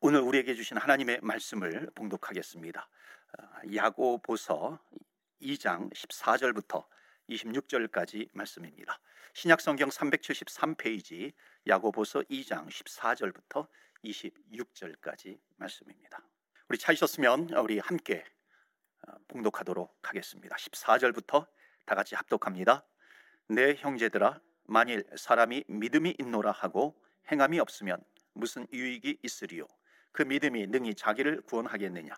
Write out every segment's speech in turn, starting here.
오늘 우리에게 주신 하나님의 말씀을 봉독하겠습니다. 어, 야고보서 2장 14절부터 26절까지 말씀입니다. 신약 성경 373페이지 야고보서 2장 14절부터 26절까지 말씀입니다. 우리 찾으셨으면 우리 함께 어, 봉독하도록 하겠습니다. 14절부터 다 같이 합독합니다. 내 형제들아 만일 사람이 믿음이 있노라 하고 행함이 없으면 무슨 유익이 있으리요 그 믿음이 능히 자기를 구원하겠느냐?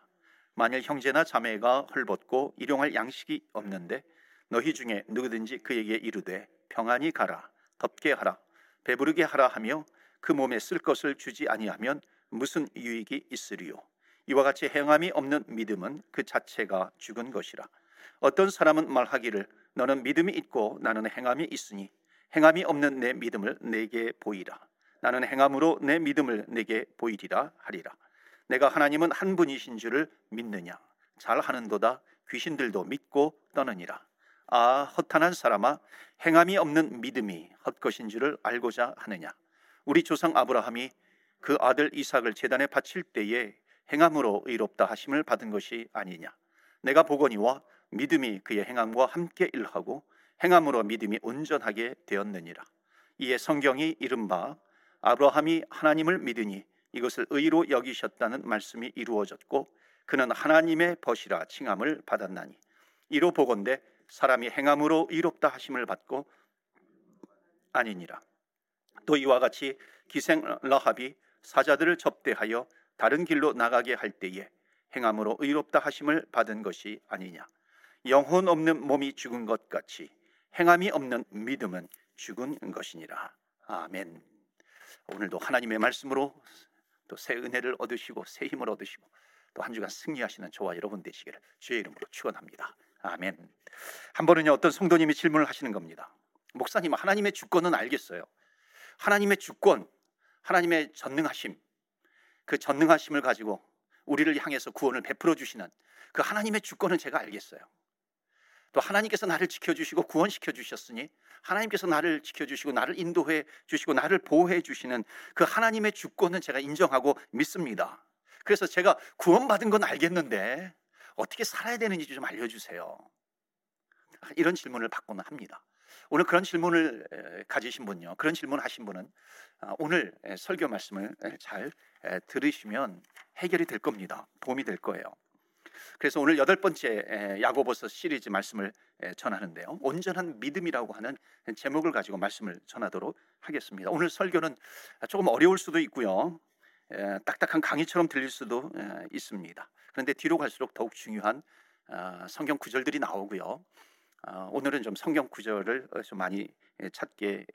만일 형제나 자매가 헐벗고 일용할 양식이 없는데 너희 중에 누구든지 그에게 이르되 평안히 가라 덥게 하라 배부르게 하라 하며 그 몸에 쓸 것을 주지 아니하면 무슨 유익이 있으리요? 이와 같이 행함이 없는 믿음은 그 자체가 죽은 것이라. 어떤 사람은 말하기를 너는 믿음이 있고 나는 행함이 있으니 행함이 없는 내 믿음을 내게 보이라 나는 행함으로 내 믿음을 내게 보이리라 하리라. 내가 하나님은 한 분이신 줄을 믿느냐? 잘 하는도다. 귀신들도 믿고 떠느니라. 아, 허탄한 사람아, 행함이 없는 믿음이 헛것인 줄을 알고자 하느냐? 우리 조상 아브라함이 그 아들 이삭을 제단에 바칠 때에 행함으로 의롭다 하심을 받은 것이 아니냐? 내가 보거니와 믿음이 그의 행함과 함께 일하고 행함으로 믿음이 온전하게 되었느니라. 이에 성경이 이른바 아브라함이 하나님을 믿으니 이것을 의로 여기셨다는 말씀이 이루어졌고 그는 하나님의 벗이라 칭함을 받았나니 이로 보건대 사람이 행함으로 의롭다 하심을 받고 아니니라. 또 이와 같이 기생 라합이 사자들을 접대하여 다른 길로 나가게 할 때에 행함으로 의롭다 하심을 받은 것이 아니냐. 영혼 없는 몸이 죽은 것 같이 행함이 없는 믿음은 죽은 것이니라. 아멘. 오늘도 하나님의 말씀으로 또 새 은혜를 얻으시고 새 힘을 얻으시고 또 한 주간 승리하시는 저와 여러분 되시기를 주의 이름으로 축원합니다. 아멘. 한 번은요 어떤 성도님이 질문을 하시는 겁니다. 목사님 하나님의 주권은 알겠어요. 하나님의 주권, 하나님의 전능하심, 그 전능하심을 가지고 우리를 향해서 구원을 베풀어 주시는 그 하나님의 주권은 제가 알겠어요. 또 하나님께서 나를 지켜주시고 구원시켜 주셨으니 하나님께서 나를 지켜주시고 나를 인도해 주시고 나를 보호해 주시는 그 하나님의 주권은 제가 인정하고 믿습니다. 그래서 제가 구원받은 건 알겠는데 어떻게 살아야 되는지 좀 알려주세요. 이런 질문을 받고는 합니다. 오늘 그런 질문을 가지신 분요, 그런 질문 하신 분은 아, 오늘 설교 말씀을 잘 들으시면 해결이 될 겁니다. 도움이 될 거예요. 그래서 오늘 여덟 번째 야고보서 시리즈 말씀을 전하는데요. 온전한 믿음이라고 하는 제목을 가지고 말씀을 전하도록 하겠습니다. 오늘 설교는 조금 어려울 수도 있고요. 딱딱한 강의처럼 들릴 수도 있습니다. 그런데 뒤로 갈수록 더욱 중요한 아, 성경 구절들이 나오고요. 아, 오늘은 좀 성경 구절을 좀 많이 찾게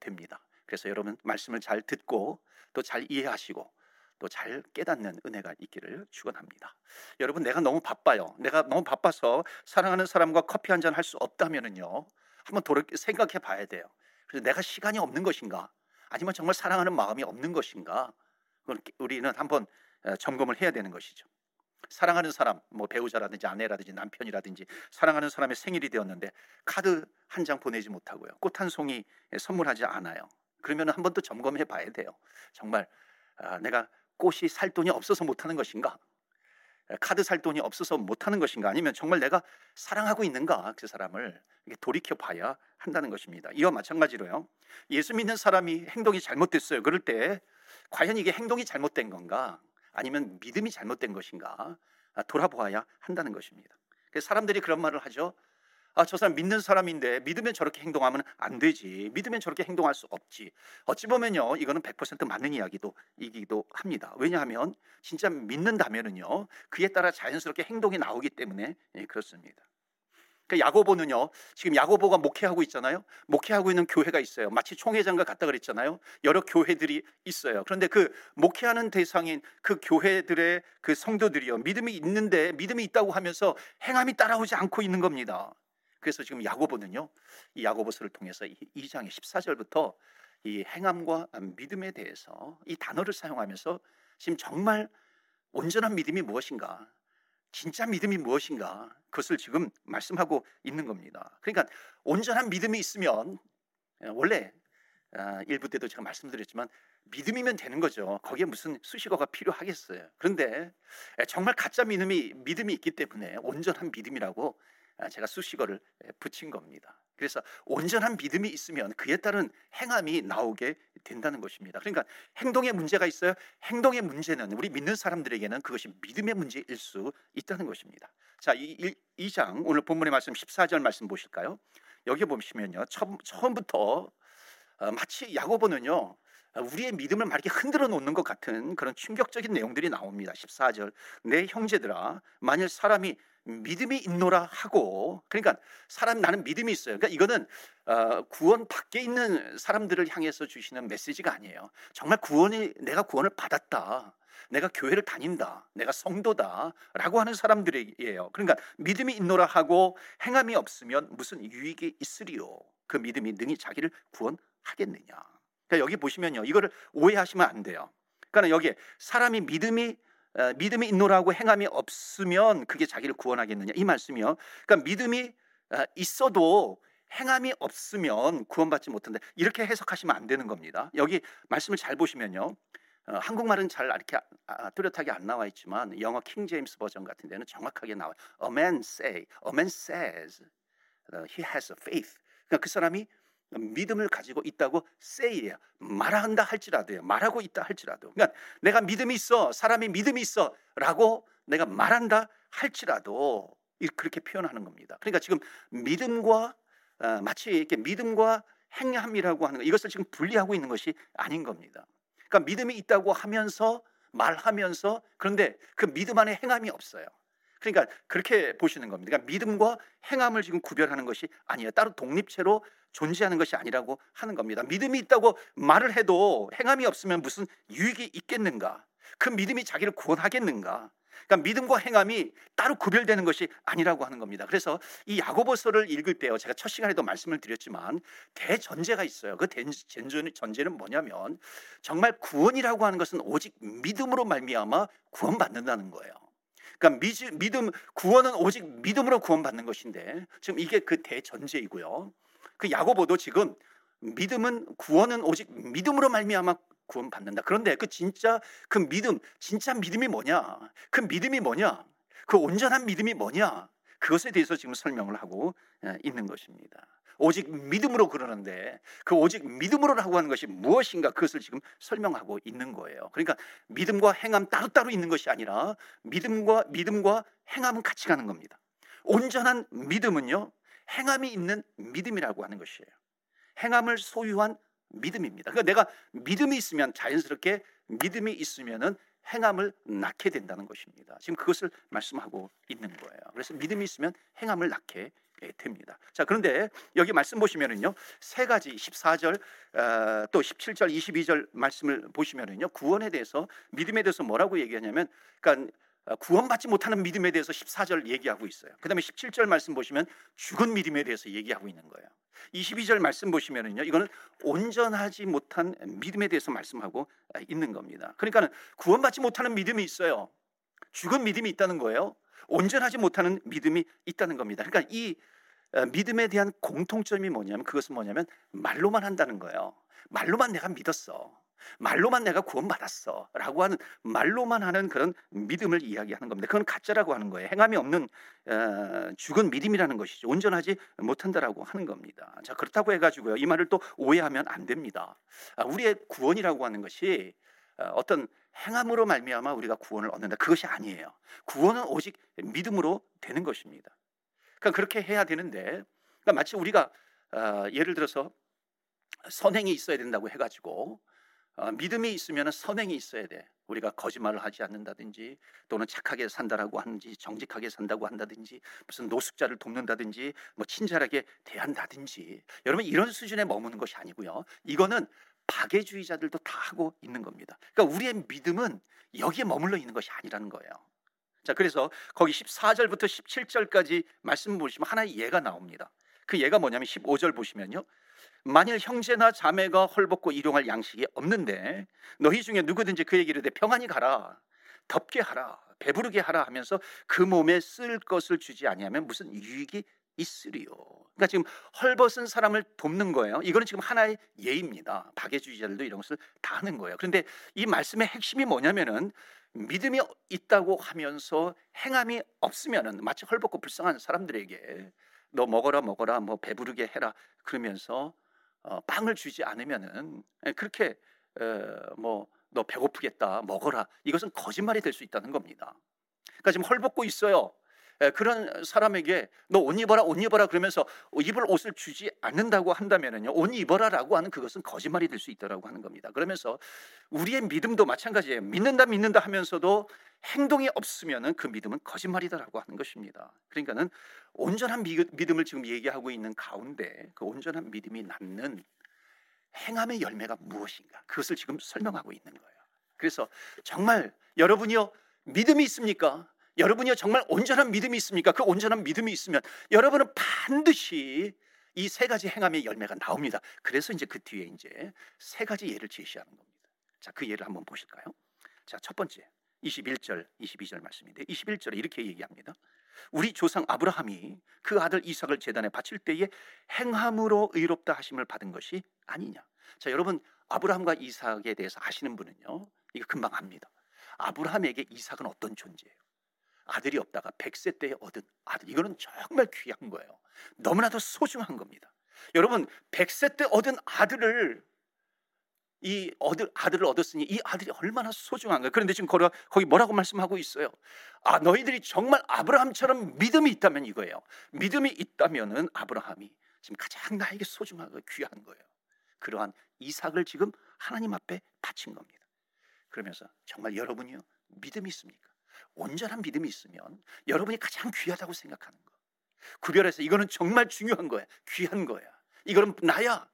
됩니다. 그래서 여러분 말씀을 잘 듣고 또 잘 이해하시고 또 잘 깨닫는 은혜가 있기를 축원합니다. 여러분 내가 너무 바빠요. 내가 너무 바빠서 사랑하는 사람과 커피 한 잔 할 수 없다면은요. 한번 돌아 생각해 봐야 돼요. 그래서 내가 시간이 없는 것인가? 아니면 정말 사랑하는 마음이 없는 것인가? 우리는 한번 어, 점검을 해야 되는 것이죠. 사랑하는 사람, 뭐 배우자라든지 아내라든지 남편이라든지 사랑하는 사람의 생일이 되었는데 카드 한 장 보내지 못하고요. 꽃 한 송이 선물하지 않아요. 그러면 한번더 점검해 봐야 돼요. 정말 아, 내가 꽃이 살 돈이 없어서 못하는 것인가? 카드 살 돈이 없어서 못하는 것인가? 아니면 정말 내가 사랑하고 있는가? 그 사람을 돌이켜 봐야 한다는 것입니다. 이와 마찬가지로요. 예수 믿는 사람이 행동이 잘못됐어요. 그럴 때 과연 이게 행동이 잘못된 건가? 아니면 믿음이 잘못된 것인가? 아, 돌아보아야 한다는 것입니다. 사람들이 그런 말을 하죠. 아, 저 사람 믿는 사람인데 믿으면 저렇게 행동하면 안 되지. 믿으면 저렇게 행동할 수 없지. 어찌 보면요, 이거는 100% 맞는 이야기도 이기도 합니다. 왜냐하면 진짜 믿는다면은요, 그에 따라 자연스럽게 행동이 나오기 때문에 예, 그렇습니다. 그 야고보는요, 지금 야고보가 목회하고 있잖아요. 목회하고 있는 교회가 있어요. 마치 총회장과 같다 그랬잖아요. 여러 교회들이 있어요. 그런데 그 목회하는 대상인 그 교회들의 그 성도들이요, 믿음이 있는데 믿음이 있다고 하면서 행함이 따라오지 않고 있는 겁니다. 그래서 지금 야고보는요. 이 야고보서를 통해서 이 2장의 14절부터 이 행함과 믿음에 대해서 이 단어를 사용하면서 지금 정말 온전한 믿음이 무엇인가? 진짜 믿음이 무엇인가? 그것을 지금 말씀하고 있는 겁니다. 그러니까 온전한 믿음이 있으면 원래 아, 일부 때도 제가 말씀드렸지만 믿음이면 되는 거죠. 거기에 무슨 수식어가 필요하겠어요. 그런데 정말 가짜 믿음이 믿음이 있기 때문에 온전한 믿음이라고 아, 제가 수식어를 붙인 겁니다. 그래서 온전한 믿음이 있으면 그에 따른 행함이 나오게 된다는 것입니다. 그러니까 행동에 문제가 있어요. 행동의 문제는 우리 믿는 사람들에게는 그것이 믿음의 문제일 수 있다는 것입니다. 자, 이, 이장 오늘 본문의 말씀 14절 말씀 보실까요? 여기 보시면요. 처음, 처음부터 어, 마치 야고보는요. 우리의 믿음을 막 이렇게 흔들어 놓는 것 같은 그런 충격적인 내용들이 나옵니다. 14절. 내 형제들아, 만일 사람이 믿음이 있노라 하고 그러니까 사람 나는 믿음이 있어요. 그러니까 이거는 어, 구원 밖에 있는 사람들을 향해서 주시는 메시지가 아니에요. 정말 구원이 내가 구원을 받았다. 내가 교회를 다닌다. 내가 성도다라고 하는 사람들이에요. 그러니까 믿음이 있노라 하고 행함이 없으면 무슨 유익이 있으리요. 그 믿음이 능히 자기를 구원하겠느냐. 그러니까 여기 보시면요. 이거를 오해하시면 안 돼요. 그러니까 여기 사람이 믿음이 어, 믿음이 있노라고 행함이 없으면 그게 자기를 구원하겠느냐 이 말씀이요. 그러니까 믿음이 어, 있어도 행함이 없으면 구원받지 못한다. 이렇게 해석하시면 안 되는 겁니다. 여기 말씀을 잘 보시면요. 어, 한국말은 잘 이렇게 아, 뚜렷하게 안 나와 있지만 영어 킹 제임스 버전 같은 데는 정확하게 나와요. A man say, a man says he has a faith. 그러니까 그 사람이 믿음을 가지고 있다고 say야 말한다 할지라도요 말하고 있다 할지라도 그러니까 내가 믿음이 있어 사람이 믿음이 있어라고 내가 말한다 할지라도 그렇게 표현하는 겁니다. 그러니까 지금 믿음과 어, 마치 이렇게 믿음과 행함이라고 하는 것 이것을 지금 분리하고 있는 것이 아닌 겁니다. 그러니까 믿음이 있다고 하면서 말하면서 그런데 그 믿음 안에 행함이 없어요. 그러니까 그렇게 보시는 겁니다. 그러니까 믿음과 행함을 지금 구별하는 것이 아니에요. 따로 독립체로 존재하는 것이 아니라고 하는 겁니다. 믿음이 있다고 말을 해도 행함이 없으면 무슨 유익이 있겠는가? 그 믿음이 자기를 구원하겠는가? 그러니까 믿음과 행함이 따로 구별되는 것이 아니라고 하는 겁니다. 그래서 이 야고보서를 읽을 때요. 제가 첫 시간에도 말씀을 드렸지만 대전제가 있어요. 그 대전제는 뭐냐면 정말 구원이라고 하는 것은 오직 믿음으로 말미암아 구원받는다는 거예요. 그러니까 믿음 구원은 오직 믿음으로 구원받는 것인데 지금 이게 그 대전제이고요. 그 야고보도 지금 믿음은 구원은 오직 믿음으로 말미암아 구원 받는다. 그런데 그 진짜 그 믿음, 진짜 믿음이 뭐냐? 그 믿음이 뭐냐? 그 온전한 믿음이 뭐냐? 그것에 대해서 지금 설명을 하고 예, 있는 것입니다. 오직 믿음으로 그러는데 그 오직 믿음으로라고 하는 것이 무엇인가 그것을 지금 설명하고 있는 거예요. 그러니까 믿음과 행함 따로따로 있는 것이 아니라 믿음과 믿음과 행함은 같이 가는 겁니다. 온전한 믿음은요. 행함이 있는 믿음이라고 하는 것이에요. 행함을 소유한 믿음입니다. 그러니까 내가 믿음이 있으면 자연스럽게 믿음이 있으면은 행함을 낳게 된다는 것입니다. 지금 그것을 말씀하고 있는 거예요. 그래서 믿음이 있으면 행함을 낳게 됩니다. 자, 그런데 여기 말씀 보시면은요. 세 가지 14절 어, 또 17절 22절 말씀을 보시면은요. 구원에 대해서 믿음에 대해서 뭐라고 얘기하냐면 그러니까 어, 구원받지 못하는 믿음에 대해서 14절 얘기하고 있어요. 그다음에 17절 말씀 보시면 죽은 믿음에 대해서 얘기하고 있는 거예요. 22절 말씀 보시면은요. 이거는 온전하지 못한 믿음에 대해서 말씀하고 있는 겁니다. 그러니까는 구원받지 못하는 믿음이 있어요. 죽은 믿음이 있다는 거예요. 온전하지 못하는 믿음이 있다는 겁니다. 그러니까 이 어, 믿음에 대한 공통점이 뭐냐면 그것은 뭐냐면 말로만 한다는 거예요. 말로만 내가 믿었어. 말로만 내가 구원받았어. 라고 하는 말로만 하는 그런 믿음을 이야기하는 겁니다. 그건 가짜라고 하는 거예요. 행함이 없는 어, 죽은 믿음이라는 것이죠. 온전하지 못한다라고 하는 겁니다. 자, 그렇다고 해가지고요. 이 말을 또 오해하면 안 됩니다. 아, 우리의 구원이라고 하는 것이 어, 어떤 행함으로 말미암아 우리가 구원을 얻는다. 그것이 아니에요. 구원은 오직 믿음으로 되는 것입니다. 그러니까 그렇게 해야 되는데 그러니까 마치 우리가 어, 예를 들어서 선행이 있어야 된다고 해가지고 어, 믿음이 있으면 선행이 있어야 돼. 우리가 거짓말을 하지 않는다든지 또는 착하게 산다라고 하는지 정직하게 산다고 한다든지 무슨 노숙자를 돕는다든지 뭐 친절하게 대한다든지 여러분 이런 수준에 머무는 것이 아니고요. 이거는 파괴주의자들도 다 하고 있는 겁니다. 그러니까 우리의 믿음은 여기에 머물러 있는 것이 아니라는 거예요. 자, 그래서 거기 14절부터 17절까지 말씀 보시면 하나의 예가 나옵니다. 그 예가 뭐냐면 15절 보시면요. 만일 형제나 자매가 헐벗고 일용할 양식이 없는데 너희 중에 누구든지 그에게 이르되 평안히 가라 덥게 하라 배부르게 하라 하면서 그 몸에 쓸 것을 주지 아니하면 무슨 유익이 있으리요. 그러니까 지금 헐벗은 사람을 돕는 거예요. 이거는 지금 하나의 예입니다. 박애주의자들도 이런 것을 다 하는 거예요. 그런데 이 말씀의 핵심이 뭐냐면은 믿음이 있다고 하면서 행함이 없으면은 마치 헐벗고 불쌍한 사람들에게 너 먹어라 먹어라 뭐 배부르게 해라 그러면서 어, 빵을 주지 않으면은 예, 그렇게 뭐 너 배고프겠다 먹어라 이것은 거짓말이 될 수 있다는 겁니다. 그러니까 지금 헐벗고 있어요. 예, 그런 사람에게 너 옷 입어라 옷 입어라 그러면서 입을 옷을 주지 않는다고 한다면은요 옷 입어라라고 하는 그것은 거짓말이 될 수 있다라고 하는 겁니다. 그러면서 우리의 믿음도 마찬가지예요. 믿는다 믿는다 하면서도 행동이 없으면은 그 믿음은 거짓말이다라고 하는 것입니다. 그러니까는 온전한 믿음을 지금 얘기하고 있는 가운데 그 온전한 믿음이 낳는 행함의 열매가 무엇인가 그것을 지금 설명하고 있는 거예요. 그래서 정말 여러분이요 믿음이 있습니까? 여러분이 정말 온전한 믿음이 있습니까? 그 온전한 믿음이 있으면 여러분은 반드시 이 세 가지 행함의 열매가 나옵니다. 그래서 이제 그 뒤에 이제 세 가지 예를 제시하는 겁니다. 자, 그 예를 한번 보실까요? 자, 첫 번째. 21절, 22절 말씀인데 21절에 이렇게 얘기합니다. 우리 조상 아브라함이 그 아들 이삭을 제단에 바칠 때에 행함으로 의롭다 하심을 받은 것이 아니냐. 자, 여러분 아브라함과 이삭에 대해서 아시는 분은요. 이거 금방 압니다. 아브라함에게 이삭은 어떤 존재예요? 아들이 없다가 100세 때에 얻은 아들. 이거는 정말 귀한 거예요. 너무나도 소중한 겁니다. 여러분, 100세 때 얻은 아들을 이 얻을, 아들을 얻었으니 이 아들이 얼마나 소중한 거예요. 그런데 지금 거기 뭐라고 말씀하고 있어요? 아, 너희들이 정말 아브라함처럼 믿음이 있다면 이거예요. 믿음이 있다면은 아브라함이 지금 가장 나에게 소중하고 귀한 거예요. 그러한 이삭을 지금 하나님 앞에 바친 겁니다. 그러면서 정말 여러분이요 믿음이 있습니까? 온전한 믿음이 있으면 여러분이 가장 귀하다고 생각하는 거. 구별해서 이거는 정말 중요한 거야. 귀한 거야. 이거는 나야.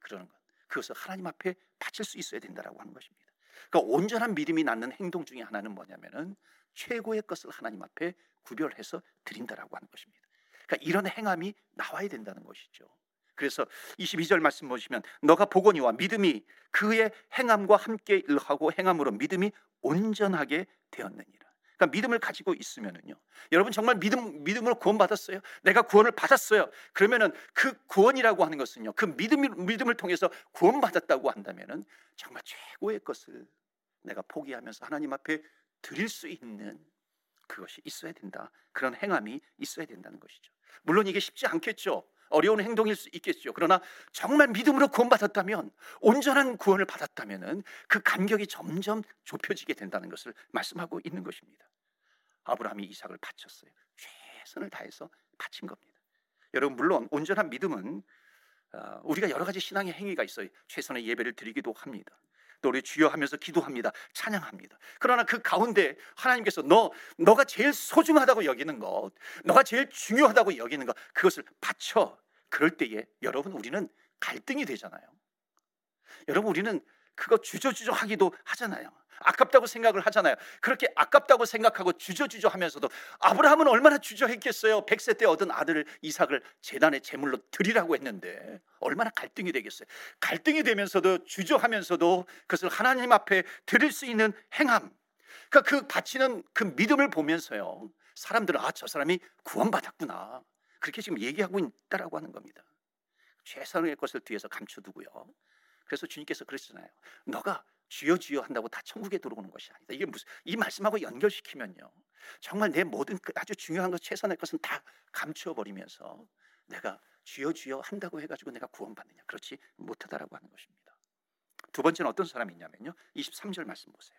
그러는 것. 그것을 하나님 앞에 바칠 수 있어야 된다라고 하는 것입니다. 그러니까 온전한 믿음이 낳는 행동 중에 하나는 뭐냐면은 최고의 것을 하나님 앞에 구별해서 드린다라고 하는 것입니다. 그러니까 이런 행함이 나와야 된다는 것이죠. 그래서 22절 말씀 보시면 너가 보거니와 믿음이 그의 행함과 함께 일하고 행함으로 믿음이 온전하게 되었느니라. 그러니까 믿음을 가지고 있으면은요. 여러분 정말 믿음 믿음으로 구원받았어요. 내가 구원을 받았어요. 그러면은 그 구원이라고 하는 것은요. 그 믿음 믿음을 통해서 구원받았다고 한다면은 정말 최고의 것을 내가 포기하면서 하나님 앞에 드릴 수 있는 그것이 있어야 된다. 그런 행함이 있어야 된다는 것이죠. 물론 이게 쉽지 않겠죠. 어려운 행동일 수 있겠죠. 그러나 정말 믿음으로 구원받았다면 온전한 구원을 받았다면은 그 간격이 점점 좁혀지게 된다는 것을 말씀하고 있는 것입니다. 아브라함이 이삭을 바쳤어요. 최선을 다해서 바친 겁니다. 여러분 물론 온전한 믿음은 어, 우리가 여러 가지 신앙의 행위가 있어요. 최선의 예배를 드리기도 합니다. 또 우리 주여 하면서 기도합니다. 찬양합니다. 그러나 그 가운데 하나님께서 너 너가 제일 소중하다고 여기는 것, 너가 제일 중요하다고 여기는 것 그것을 바쳐. 그럴 때에 여러분 우리는 갈등이 되잖아요. 여러분 우리는 그거 주저주저 하기도 하잖아요. 아깝다고 생각을 하잖아요. 그렇게 아깝다고 생각하고 주저주저 하면서도 아브라함은 얼마나 주저했겠어요. 100세 때 얻은 아들을 이삭을 재단의 제물로 드리라고 했는데 얼마나 갈등이 되겠어요. 갈등이 되면서도 주저하면서도 그것을 하나님 앞에 드릴 수 있는 행함. 그러니까 그 바치는 그 믿음을 보면서요. 사람들은 아, 저 사람이 구원받았구나. 그렇게 지금 얘기하고 있다라고 하는 겁니다. 최선의 것을 뒤에서 감춰두고요. 그래서 주님께서 그러시잖아요. 너가 주여 주여 한다고 다 천국에 들어오는 것이 아니다. 이게 무슨 이 말씀하고 연결시키면요. 정말 내 모든 그 아주 중요한 것 최선의 것은 다 감추어 버리면서 내가 주여 주여 한다고 해 가지고 내가 구원받느냐 그렇지 못하다라고 하는 것입니다. 두 번째는 어떤 사람이 있냐면요. 23절 말씀 보세요.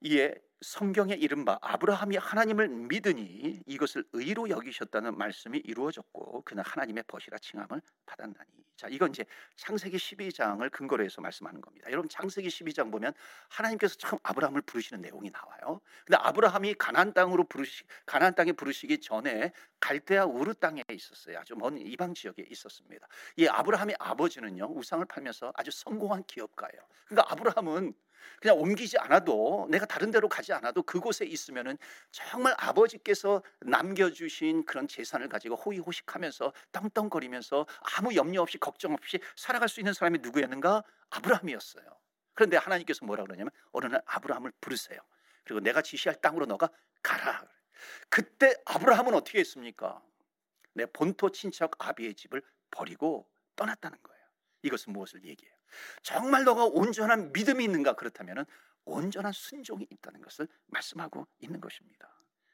이에 성경에 이른바 아브라함이 하나님을 믿으니 이것을 의로 여기셨다는 말씀이 이루어졌고 그는 하나님의 벗이라 칭함을 받았나니. 자 이건 이제 창세기 12장을 근거로 해서 말씀하는 겁니다. 여러분 창세기 12장 보면 하나님께서 처음 아브라함을 부르시는 내용이 나와요. 근데 아브라함이 가나안 땅으로 부르시 가나안 땅에 부르시기 전에 갈대아 우르 땅에 있었어요. 아주 먼 이방 지역에 있었습니다. 이 아브라함의 아버지는요 우상을 팔면서 아주 성공한 기업가예요. 그러니까 아브라함은 그냥 옮기지 않아도 내가 다른 데로 가지 않아도 그곳에 있으면은 정말 아버지께서 남겨주신 그런 재산을 가지고 호의호식하면서 떵떵거리면서 아무 염려 없이 걱정 없이 살아갈 수 있는 사람이 누구였는가? 아브라함이었어요. 그런데 하나님께서 뭐라 그러냐면 어느 날 아브라함을 부르세요. 그리고 내가 지시할 땅으로 너가 가라. 그때 아브라함은 어떻게 했습니까? 내 본토 친척 아비의 집을 버리고 떠났다는 거예요. 이것은 무엇을 얘기해요? 정말 너가 온전한 믿음이 있는가 그렇다면 온전한 순종이 있다는 것을 말씀하고 있는 것입니다.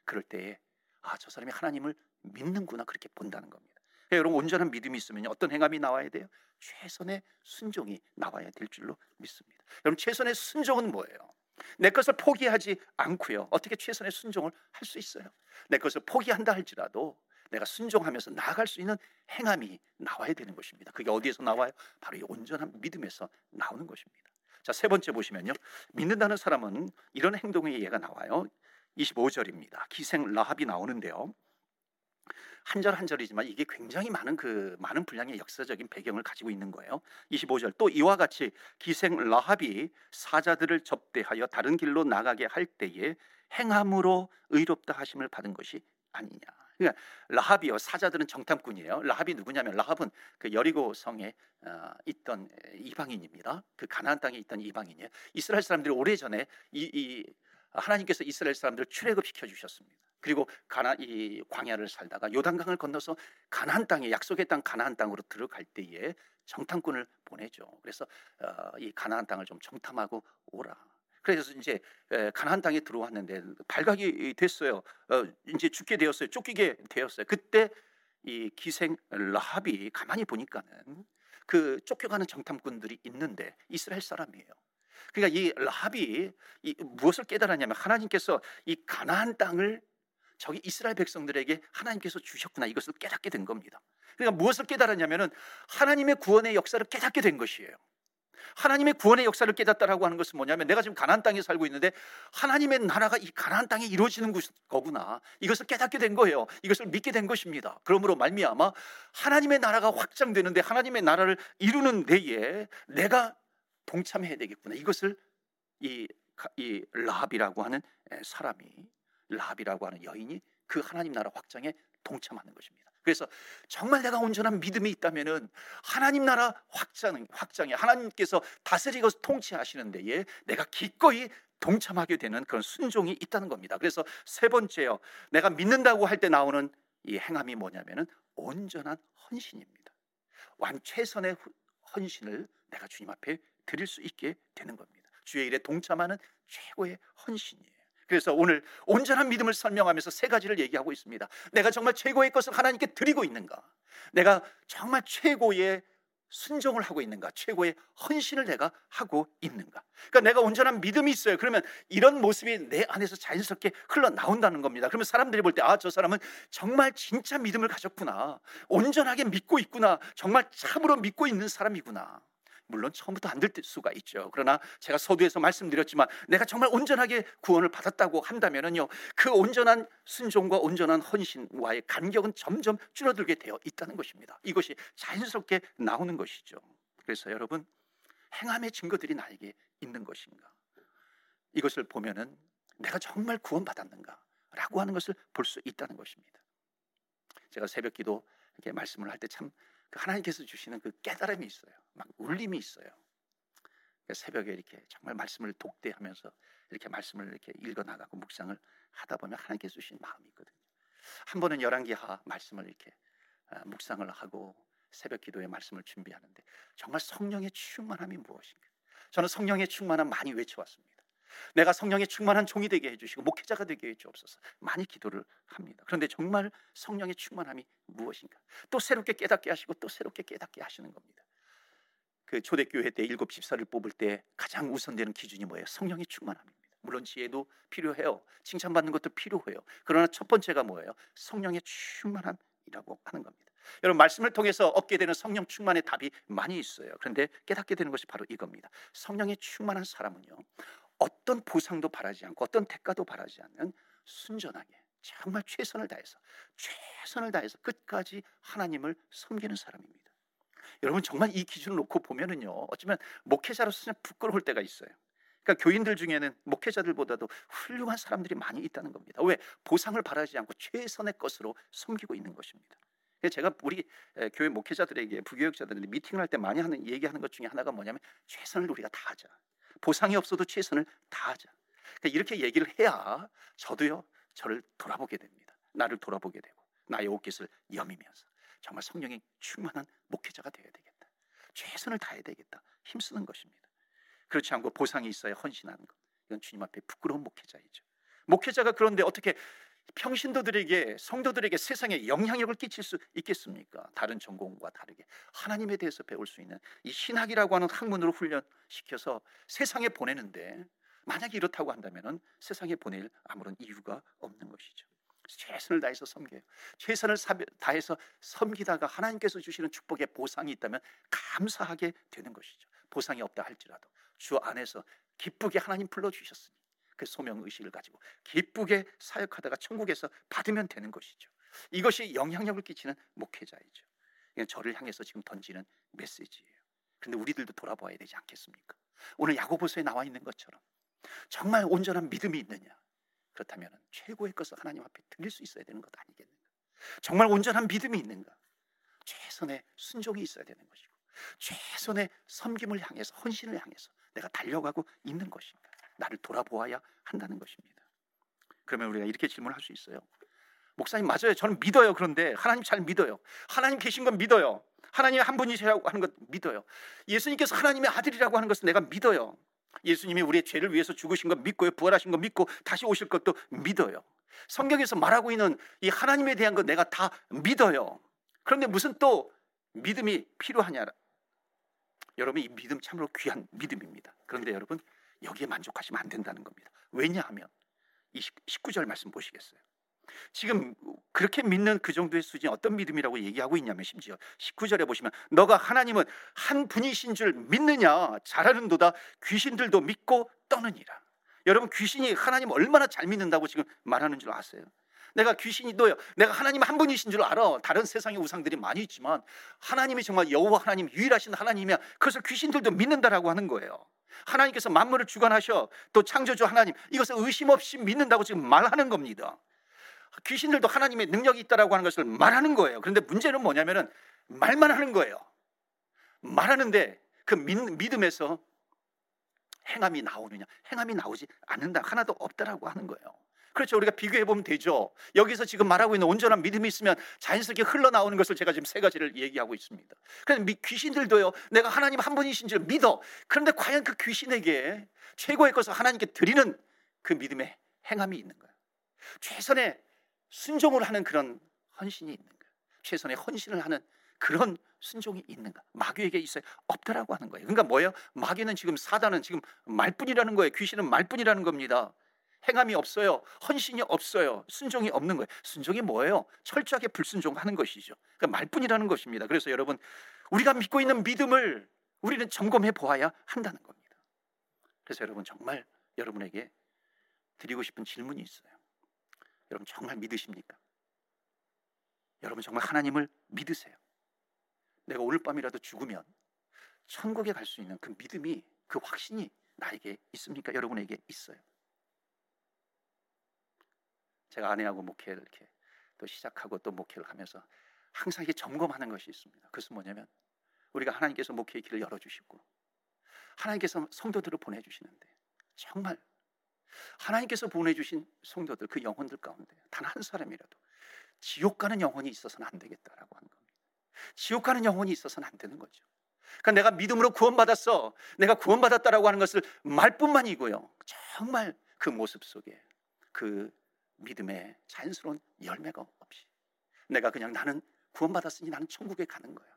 그럴 때에 아, 저 사람이 하나님을 믿는구나 그렇게 본다는 겁니다. 그러니까 여러분 온전한 믿음이 있으면 어떤 행함이 나와야 돼요? 최선의 순종이 나와야 될 줄로 믿습니다. 여러분 최선의 순종은 뭐예요? 내 것을 포기하지 않고요. 어떻게 최선의 순종을 할 수 있어요? 내 것을 포기한다 할지라도 내가 순종하면서 나아갈 수 있는 행함이 나와야 되는 것입니다. 그게 어디에서 나와요? 바로 이 온전한 믿음에서 나오는 것입니다. 자, 세 번째 보시면요. 믿는다는 사람은 이런 행동의 예가 나와요. 25절입니다. 기생 라합이 나오는데요. 한절 한 절이지만 이게 굉장히 많은 그 많은 분량의 역사적인 배경을 가지고 있는 거예요. 25절 또 이와 같이 기생 라합이 사자들을 접대하여 다른 길로 나가게 할 때에 행함으로 의롭다 하심을 받은 것이 아니냐. 그러니까 라합이요 사자들은 정탐꾼이에요. 라합이 누구냐면 라합은 그 여리고 성에 어, 있던 이방인입니다. 그 가나안 땅에 있던 이방인이에요. 이스라엘 사람들이 오래 전에 이, 이 하나님께서 이스라엘 사람들을 출애굽 시켜 주셨습니다. 그리고 가나 이 광야를 살다가 요단강을 건너서 가나안 땅에 약속의 땅 가나안 땅으로 들어갈 때에 정탐꾼을 보내죠. 그래서 어, 이 가나안 땅을 좀 정탐하고 오라. 그래서 이제 가나안 땅에 들어왔는데 발각이 됐어요. 어, 이제 죽게 되었어요. 쫓기게 되었어요. 그때 이 기생 라합이 가만히 보니까는 그 쫓겨가는 정탐꾼들이 있는데 이스라엘 사람이에요. 그러니까 이 라합이 이 무엇을 깨달았냐면 하나님께서 이 가나안 땅을 저기 이스라엘 백성들에게 하나님께서 주셨구나 이것을 깨닫게 된 겁니다. 그러니까 무엇을 깨달았냐면은 하나님의 구원의 역사를 깨닫게 된 것이에요. 하나님의 구원의 역사를 깨닫다라고 하는 것은 뭐냐면 내가 지금 가나안 땅에 살고 있는데 하나님의 나라가 이 가나안 땅에 이루어지는 거구나. 이것을 깨닫게 된 거예요. 이것을 믿게 된 것입니다. 그러므로 말미암아 하나님의 나라가 확장되는데 하나님의 나라를 이루는 데에 내가 동참해야 되겠구나. 이것을 이, 이 라합이라고 하는 사람이 라합이라고 하는 여인이 그 하나님 나라 확장에 동참하는 것입니다. 그래서 정말 내가 온전한 믿음이 있다면은 하나님 나라 확장 확장에 하나님께서 다스리고 통치하시는 데에 내가 기꺼이 동참하게 되는 그런 순종이 있다는 겁니다. 그래서 세 번째요. 내가 믿는다고 할 때 나오는 이 행함이 뭐냐면은 온전한 헌신입니다. 완 최선의 헌신을 내가 주님 앞에 드릴 수 있게 되는 겁니다. 주의 일에 동참하는 최고의 헌신이에요. 그래서 오늘 온전한 믿음을 설명하면서 세 가지를 얘기하고 있습니다. 내가 정말 최고의 것을 하나님께 드리고 있는가? 내가 정말 최고의 순종을 하고 있는가? 최고의 헌신을 내가 하고 있는가? 그러니까 내가 온전한 믿음이 있어요. 그러면 이런 모습이 내 안에서 자연스럽게 흘러나온다는 겁니다. 그러면 사람들이 볼 때, 아, 저 사람은 정말 진짜 믿음을 가졌구나. 온전하게 믿고 있구나. 정말 참으로 믿고 있는 사람이구나. 물론 처음부터 안 될 수가 있죠. 그러나 제가 서두에서 말씀드렸지만 내가 정말 온전하게 구원을 받았다고 한다면은요. 그 온전한 순종과 온전한 헌신과의 간격은 점점 줄어들게 되어 있다는 것입니다. 이것이 자연스럽게 나오는 것이죠. 그래서 여러분 행함의 증거들이 나에게 있는 것인가? 이것을 보면은 내가 정말 구원받았는가라고 하는 것을 볼 수 있다는 것입니다. 제가 새벽 기도 이렇게 말씀을 할 때참 그 하나님께서 주시는 그 깨달음이 있어요. 막 울림이 있어요. 그러니까 새벽에 이렇게 정말 말씀을 독대하면서 이렇게 말씀을 이렇게 읽어 나가고 묵상을 하다 보면 하나님께서 주신 마음이 있거든요. 한 번은 열왕기하 말씀을 이렇게 아, 묵상을 하고 새벽 기도의 말씀을 준비하는데 정말 성령의 충만함이 무엇인가? 저는 성령의 충만함 많이 외쳐왔습니다. 내가 성령의 충만한 종이 되게 해주시고 목회자가 되게 해주옵소서 많이 기도를 합니다. 그런데 정말 성령의 충만함이 무엇인가? 또 새롭게 깨닫게 하시고 또 새롭게 깨닫게 하시는 겁니다. 그 초대교회 때 일곱 집사를 뽑을 때 가장 우선되는 기준이 뭐예요? 성령의 충만함입니다. 물론 지혜도 필요해요. 칭찬받는 것도 필요해요. 그러나 첫 번째가 뭐예요? 성령의 충만함이라고 하는 겁니다. 여러분 말씀을 통해서 얻게 되는 성령 충만의 답이 많이 있어요. 그런데 깨닫게 되는 것이 바로 이겁니다. 성령의 충만한 사람은요. 어떤 보상도 바라지 않고 어떤 대가도 바라지 않는 순전하게 정말 최선을 다해서 최선을 다해서 끝까지 하나님을 섬기는 사람입니다. 여러분 정말 이 기준을 놓고 보면은요 어쩌면 목회자로서 는 부끄러울 때가 있어요. 그러니까 교인들 중에는 목회자들보다도 훌륭한 사람들이 많이 있다는 겁니다. 왜 보상을 바라지 않고 최선의 것으로 섬기고 있는 것입니다. 제가 우리 교회 목회자들에게 부교육자들한테 미팅을 할 때 많이 하는 얘기하는 것 중에 하나가 뭐냐면 최선을 우리가 다하자. 보상이 없어도 최선을 다하자. 그러니까 이렇게 얘기를 해야 저도요 저를 돌아보게 됩니다. 나를 돌아보게 되고 나의 옷깃을 여미면서 정말 성령이 충만한 목회자가 되어야 되겠다. 최선을 다해야 되겠다. 힘쓰는 것입니다. 그렇지 않고 보상이 있어야 헌신하는 것. 이건 주님 앞에 부끄러운 목회자이죠. 목회자가 그런데 어떻게 평신도들에게 성도들에게 세상에 영향력을 끼칠 수 있겠습니까? 다른 전공과 다르게 하나님에 대해서 배울 수 있는 이 신학이라고 하는 학문으로 훈련시켜서 세상에 보내는데 만약에 이렇다고 한다면 세상에 보낼 아무런 이유가 없는 것이죠. 최선을 다해서 섬겨요. 최선을 다해서 섬기다가 하나님께서 주시는 축복의 보상이 있다면 감사하게 되는 것이죠. 보상이 없다 할지라도 주 안에서 기쁘게 하나님 불러 주셨으니 그 소명 의식을 가지고 기쁘게 사역하다가 천국에서 받으면 되는 것이죠. 이것이 영향력을 끼치는 목회자이죠. 이건 저를 향해서 지금 던지는 메시지예요. 그런데 우리들도 돌아봐야 되지 않겠습니까? 오늘 야고보서에 나와 있는 것처럼 정말 온전한 믿음이 있느냐? 그렇다면 최고의 것을 하나님 앞에 드릴 수 있어야 되는 것 아니겠는가? 정말 온전한 믿음이 있는가? 최선의 순종이 있어야 되는 것이고 최선의 섬김을 향해서 헌신을 향해서 내가 달려가고 있는 것인가? 나를 돌아보아야 한다는 것입니다. 그러면 우리가 이렇게 질문할 수 있어요. 목사님 맞아요. 저는 믿어요. 그런데 하나님 잘 믿어요. 하나님 계신 건 믿어요. 하나님 한 분이시라고 하는 것 믿어요. 예수님께서 하나님의 아들이라고 하는 것을 내가 믿어요. 예수님이 우리의 죄를 위해서 죽으신 거 믿고요. 부활하신 거 믿고 다시 오실 것도 믿어요. 성경에서 말하고 있는 이 하나님에 대한 것 내가 다 믿어요. 그런데 무슨 또 믿음이 필요하냐? 여러분 이 믿음 참으로 귀한 믿음입니다. 그런데 여러분 여기에 만족하시면 안 된다는 겁니다. 왜냐하면 이 19절 말씀 보시겠어요? 지금 그렇게 믿는 그 정도의 수준이 어떤 믿음이라고 얘기하고 있냐면 심지어 19절에 보시면 너가 하나님은 한 분이신 줄 믿느냐 잘하는도다 귀신들도 믿고 떠느니라. 여러분 귀신이 하나님 얼마나 잘 믿는다고 지금 말하는 줄 아세요? 내가 귀신이 너요. 내가 하나님 한 분이신 줄 알아. 다른 세상의 우상들이 많이 있지만 하나님이 정말 여호와 하나님 유일하신 하나님이야. 그래서 귀신들도 믿는다라고 하는 거예요. 하나님께서 만물을 주관하셔 또 창조주 하나님 이것을 의심 없이 믿는다고 지금 말하는 겁니다. 귀신들도 하나님의 능력이 있다라고 하는 것을 말하는 거예요. 그런데 문제는 뭐냐면은 말만 하는 거예요. 말하는데 그 믿음에서 행함이 나오느냐? 행함이 나오지 않는다. 하나도 없다라고 하는 거예요. 그렇죠. 우리가 비교해 보면 되죠. 여기서 지금 말하고 있는 온전한 믿음이 있으면 자연스럽게 흘러나오는 것을 제가 지금 세 가지를 얘기하고 있습니다. 그냥 귀신들도요. 내가 하나님 한 분이신 줄 믿어. 그런데 과연 그 귀신에게 최고의 것을 하나님께 드리는 그 믿음의 행함이 있는 거예요. 최선의 순종을 하는 그런 헌신이 있는 거예요. 최선의 헌신을 하는 그런 순종이 있는가? 마귀에게 있어요. 없다라고 하는 거예요. 그러니까 뭐예요? 마귀는 지금 사단은 지금 말뿐이라는 거예요. 귀신은 말뿐이라는 겁니다. 행함이 없어요. 헌신이 없어요. 순종이 없는 거예요. 순종이 뭐예요? 철저하게 불순종하는 것이죠. 그러니까 말뿐이라는 것입니다. 그래서 여러분 우리가 믿고 있는 믿음을 우리는 점검해 보아야 한다는 겁니다. 그래서 여러분 정말 여러분에게 드리고 싶은 질문이 있어요. 여러분 정말 믿으십니까? 여러분 정말 하나님을 믿으세요. 내가 오늘 밤이라도 죽으면 천국에 갈 수 있는 그 믿음이 그 확신이 나에게 있습니까? 여러분에게 있어요. 제가 아내하고 목회를 이렇게 또 시작하고 또 목회를 하면서 항상 이게 점검하는 것이 있습니다. 그것은 뭐냐면 우리가 하나님께서 목회의 길을 열어주시고 하나님께서 성도들을 보내주시는데 정말 하나님께서 보내주신 성도들 그 영혼들 가운데 단 한 사람이라도 지옥 가는 영혼이 있어서는 안 되겠다라고 하는 겁니다. 지옥 가는 영혼이 있어서는 안 되는 거죠. 그러니까 내가 믿음으로 구원받았어. 내가 구원받았다라고 하는 것을 말뿐만이고요. 정말 그 모습 속에 그 믿음의 자연스러운 열매가 없이 내가 그냥 나는 구원받았으니 나는 천국에 가는 거야.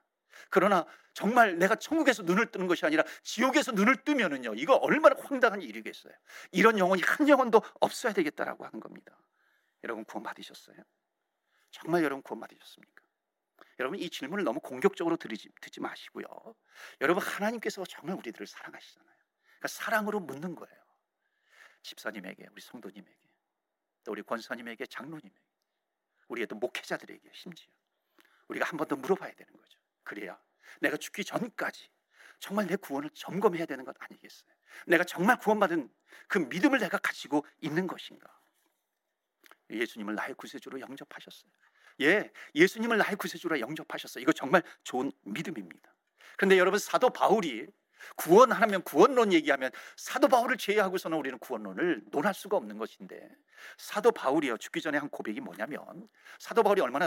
그러나 정말 내가 천국에서 눈을 뜨는 것이 아니라 지옥에서 눈을 뜨면은요 이거 얼마나 황당한 일이겠어요. 이런 영혼이 한 영혼도 없어야 되겠다라고 하는 겁니다. 여러분 구원 받으셨어요? 정말 여러분 구원 받으셨습니까? 여러분 이 질문을 너무 공격적으로 들이지, 듣지 마시고요. 여러분 하나님께서 정말 우리들을 사랑하시잖아요. 그러니까 사랑으로 묻는 거예요. 집사님에게 우리 성도님에게 또 우리 권사님에게 장로님에게 우리의 또 목회자들에게 심지어 우리가 한 번 더 물어봐야 되는 거죠. 그래야 내가 죽기 전까지 정말 내 구원을 점검해야 되는 것 아니겠어요? 내가 정말 구원받은 그 믿음을 내가 가지고 있는 것인가? 예수님을 나의 구세주로 영접하셨어요. 예, 예수님을 나의 구세주로 영접하셨어요. 이거 정말 좋은 믿음입니다. 그런데 여러분 사도 바울이 구원하면 구원론 얘기하면 사도 바울을 제외하고서는 우리는 구원론을 논할 수가 없는 것인데 사도 바울이요 죽기 전에 한 고백이 뭐냐면 사도 바울이 얼마나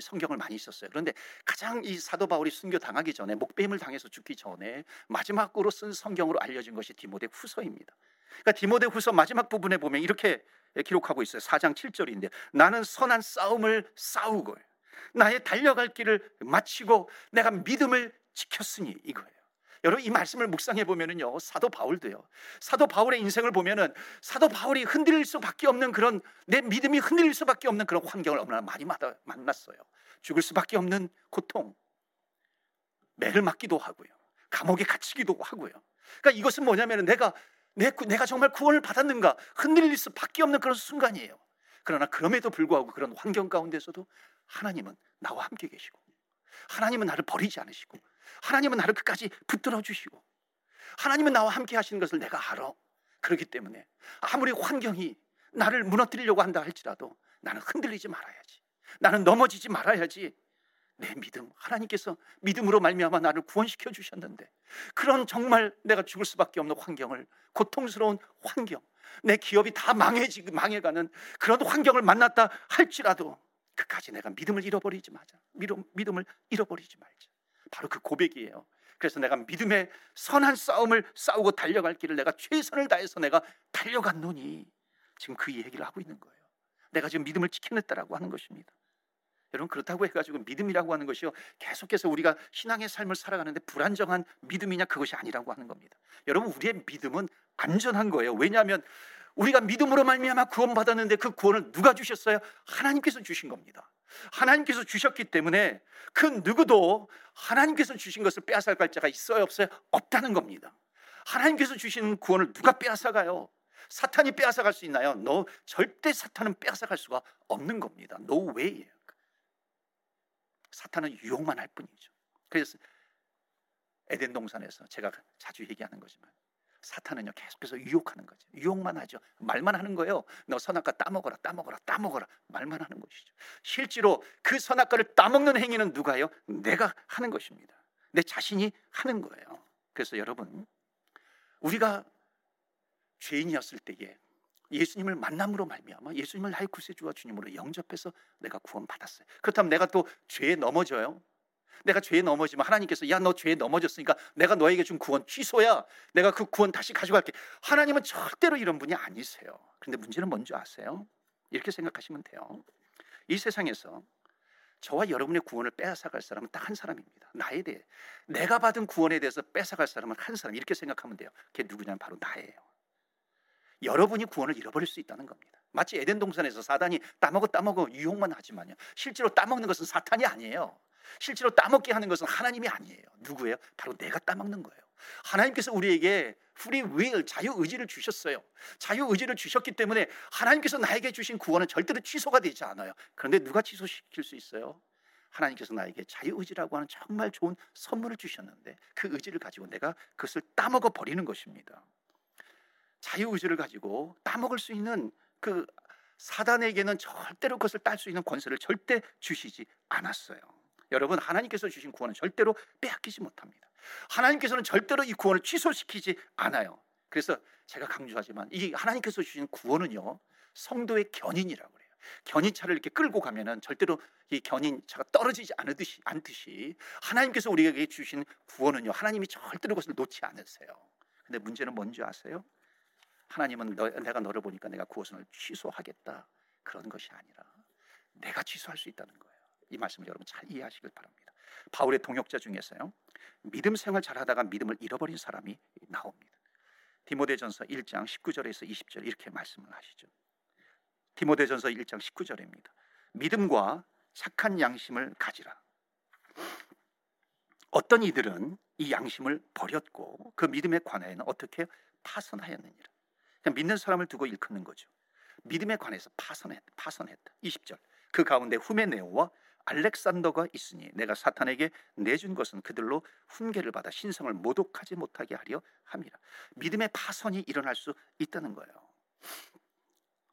성경을 많이 썼어요. 그런데 가장 이 사도 바울이 순교 당하기 전에 목배임을 당해서 죽기 전에 마지막으로 쓴 성경으로 알려진 것이 디모데 후서입니다. 그러니까 디모데 후서 마지막 부분에 보면 이렇게 기록하고 있어요. 4장 7절인데 나는 선한 싸움을 싸우고 나의 달려갈 길을 마치고 내가 믿음을 지켰으니 이거예요. 여러분 이 말씀을 묵상해 보면은요 사도 바울도요. 사도 바울의 인생을 보면은 사도 바울이 흔들릴 수밖에 없는 그런 내 믿음이 흔들릴 수밖에 없는 그런 환경을 얼마나 많이 만났어요. 죽을 수밖에 없는 고통. 매를 맞기도 하고요. 감옥에 갇히기도 하고요. 그러니까 이것은 뭐냐면은 내가 내, 내가 정말 구원을 받았는가 흔들릴 수밖에 없는 그런 순간이에요. 그러나 그럼에도 불구하고 그런 환경 가운데서도 하나님은 나와 함께 계시고 하나님은 나를 버리지 않으시고 하나님은 나를 끝까지 붙들어 주시고 하나님은 나와 함께 하시는 것을 내가 알아. 그렇기 때문에 아무리 환경이 나를 무너뜨리려고 한다 할지라도 나는 흔들리지 말아야지. 나는 넘어지지 말아야지. 내 믿음 하나님께서 믿음으로 말미암아 나를 구원시켜 주셨는데 그런 정말 내가 죽을 수밖에 없는 환경을 고통스러운 환경 내 기업이 다 망해지 망해가는 그런 환경을 만났다 할지라도 그까지 내가 믿음을 잃어버리지 마자 믿음, 믿음을 잃어버리지 말자 바로 그 고백이에요. 그래서 내가 믿음의 선한 싸움을 싸우고 달려갈 길을 내가 최선을 다해서 내가 달려갔노니 지금 그 얘기를 하고 있는 거예요. 내가 지금 믿음을 지켜냈다라고 하는 것입니다. 여러분 그렇다고 해가지고 믿음이라고 하는 것이요 계속해서 우리가 신앙의 삶을 살아가는데 불안정한 믿음이냐 그것이 아니라고 하는 겁니다. 여러분 우리의 믿음은 안전한 거예요. 왜냐하면 우리가 믿음으로 말미암아 구원받았는데 그 구원을 누가 주셨어요? 하나님께서 주신 겁니다. 하나님께서 주셨기 때문에 그 누구도 하나님께서 주신 것을 빼앗아갈 자가 있어요 없어요? 없다는 겁니다. 하나님께서 주신 구원을 누가 빼앗아가요? 사탄이 빼앗아갈 수 있나요? 너 절대 사탄은 빼앗아갈 수가 없는 겁니다. No way예요. 사탄은 유혹만 할 뿐이죠. 그래서 에덴 동산에서 제가 자주 얘기하는 거지만 사탄은요 계속해서 유혹하는 거죠. 유혹만 하죠. 말만 하는 거예요. 너 선악과 따먹어라, 따먹어라, 따먹어라 말만 하는 것이죠. 실제로 그 선악과를 따먹는 행위는 누가요? 내가 하는 것입니다. 내 자신이 하는 거예요. 그래서 여러분 우리가 죄인이었을 때에 예수님을 만남으로 말미암아 예수님을 나의 구세주와 주님으로 영접해서 내가 구원받았어요. 그렇다면 내가 또 죄에 넘어져요. 내가 죄에 넘어지면 하나님께서 야 너 죄에 넘어졌으니까 내가 너에게 준 구원 취소야. 내가 그 구원 다시 가져갈게. 하나님은 절대로 이런 분이 아니세요. 그런데 문제는 뭔지 아세요? 이렇게 생각하시면 돼요. 이 세상에서 저와 여러분의 구원을 빼앗아갈 사람은 딱 한 사람입니다. 나에 대해 내가 받은 구원에 대해서 뺏어갈 사람은 한 사람 이렇게 생각하면 돼요. 그게 누구냐면 바로 나예요. 여러분이 구원을 잃어버릴 수 있다는 겁니다. 마치 에덴 동산에서 사단이 따먹어 따먹어 유혹만 하지만요. 실제로 따먹는 것은 사탄이 아니에요. 실제로 따먹게 하는 것은 하나님이 아니에요. 누구예요? 바로 내가 따먹는 거예요. 하나님께서 우리에게 free will 자유 의지를 주셨어요. 자유 의지를 주셨기 때문에 하나님께서 나에게 주신 구원은 절대로 취소가 되지 않아요. 그런데 누가 취소시킬 수 있어요? 하나님께서 나에게 자유 의지라고 하는 정말 좋은 선물을 주셨는데 그 의지를 가지고 내가 그것을 따먹어 버리는 것입니다. 자유 의지를 가지고 따먹을 수 있는 그 사단에게는 절대로 그것을 딸 수 있는 권세를 절대 주시지 않았어요. 여러분 하나님께서 주신 구원은 절대로 빼앗기지 못합니다. 하나님께서는 절대로 이 구원을 취소시키지 않아요. 그래서 제가 강조하지만 이 하나님께서 주신 구원은요 성도의 견인이라고 그래요. 견인차를 이렇게 끌고 가면은 절대로 이 견인차가 떨어지지 않듯이 않듯이 하나님께서 우리에게 주신 구원은요 하나님이 절대로 그것을 놓지 않으세요. 근데 문제는 뭔지 아세요? 하나님은 너, 내가 너를 보니까 내가 구원을 취소하겠다 그런 것이 아니라 내가 취소할 수 있다는 거예요. 이 말씀을 여러분 잘 이해하시길 바랍니다. 바울의 동역자 중에서요. 믿음 생활 잘하다가 믿음을 잃어버린 사람이 나옵니다. 디모데전서 1장 19절에서 20절 이렇게 말씀을 하시죠. 디모데전서 1장 19절입니다. 믿음과 착한 양심을 가지라. 어떤 이들은 이 양심을 버렸고 그 믿음에 관하여는 어떻게 파선하였느니라. 그냥 믿는 사람을 두고 일컫는 거죠. 믿음에 관해서 파선했, 파선했다. 20절. 그 가운데 후메네오와 알렉산더가 있으니 내가 사탄에게 내준 것은 그들로 훈계를 받아 신성을 모독하지 못하게 하려 함이라. 믿음의 파선이 일어날 수 있다는 거예요.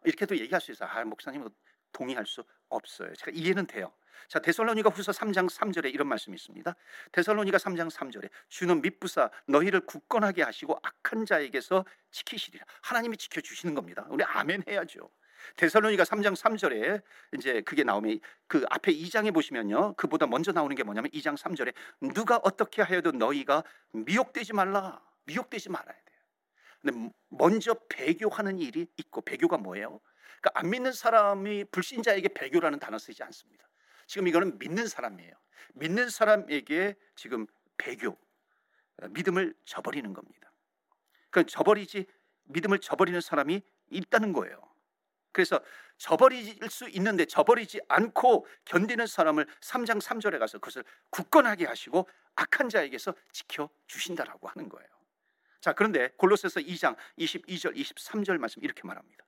이렇게도 얘기할 수 있어요. 아, 목사님은 동의할 수 없어요. 제가 이해는 돼요. 자, 데살로니가 후서 3장 3절에 이런 말씀이 있습니다. 데살로니가 3장 3절에 주는 밑부사 너희를 굳건하게 하시고 악한 자에게서 지키시리라. 하나님이 지켜 주시는 겁니다. 우리 아멘 해야죠. 데살로니가 3장 3절에 이제 그게 나오면 그 앞에 2장에 보시면요. 그보다 먼저 나오는 게 뭐냐면 2장 3절에 누가 어떻게 하여도 너희가 미혹되지 말라. 미혹되지 말아야 돼요. 근데 먼저 배교하는 일이 있고 배교가 뭐예요? 그러니까 안 믿는 사람이 불신자에게 배교라는 단어 쓰지 않습니다. 지금 이거는 믿는 사람이에요. 믿는 사람에게 지금 배교, 믿음을 저버리는 겁니다. 그 저버리지 믿음을 저버리는 사람이 있다는 거예요. 그래서 저버릴 수 있는데 저버리지 않고 견디는 사람을 3장 3절에 가서 그것을 굳건하게 하시고 악한 자에게서 지켜 주신다라고 하는 거예요. 자, 그런데 골로새서 2장 22절 23절 말씀 이렇게 말합니다.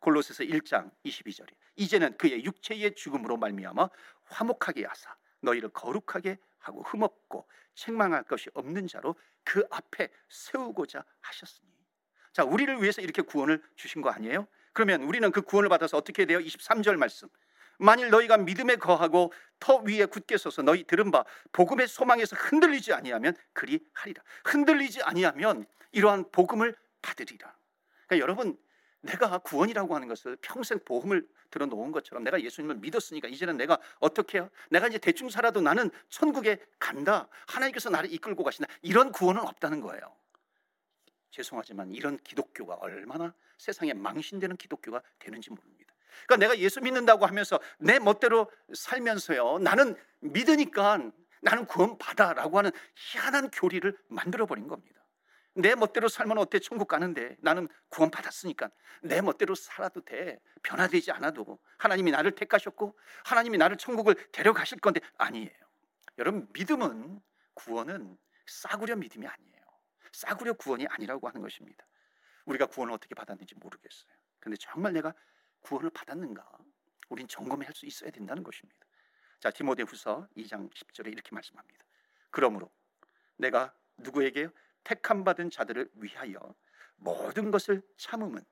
골로새서 1장 22절에 이제는 그의 육체의 죽음으로 말미암아 화목하게 하사 너희를 거룩하게 하고 흠없고 책망할 것이 없는 자로 그 앞에 세우고자 하셨으니 자 우리를 위해서 이렇게 구원을 주신 거 아니에요? 그러면 우리는 그 구원을 받아서 어떻게 돼요? 23절 말씀. 만일 너희가 믿음에 거하고 터 위에 굳게 서서 너희 들은 바 복음의 소망에서 흔들리지 아니하면 그리 하리라. 흔들리지 아니하면 이러한 복음을 받으리라. 그러니까 여러분 내가 구원이라고 하는 것을 평생 보험을 들어 놓은 것처럼 내가 예수님을 믿었으니까 이제는 내가 어떻게 해요? 내가 이제 대충 살아도 나는 천국에 간다. 하나님께서 나를 이끌고 가신다. 이런 구원은 없다는 거예요. 죄송하지만 이런 기독교가 얼마나 세상에 망신되는 기독교가 되는지 모릅니다. 그러니까 내가 예수 믿는다고 하면서 내 멋대로 살면서요. 나는 믿으니까 나는 구원받아라고 하는 희한한 교리를 만들어 버린 겁니다. 내 멋대로 살면 어때? 천국 가는데 나는 구원 받았으니까 내 멋대로 살아도 돼. 변화되지 않아도 하나님이 나를 택하셨고 하나님이 나를 천국을 데려가실 건데 아니에요. 여러분 믿음은 구원은 싸구려 믿음이 아니에요. 싸구려 구원이 아니라고 하는 것입니다. 우리가 구원을 어떻게 받았는지 모르겠어요. 근데 정말 내가 구원을 받았는가? 우린 점검할 수 있어야 된다는 것입니다. 자, 디모데후서 2장 10절에 이렇게 말씀합니다. 그러므로 내가 누구에게 택함 받은 자들을 위하여 모든 것을 참음은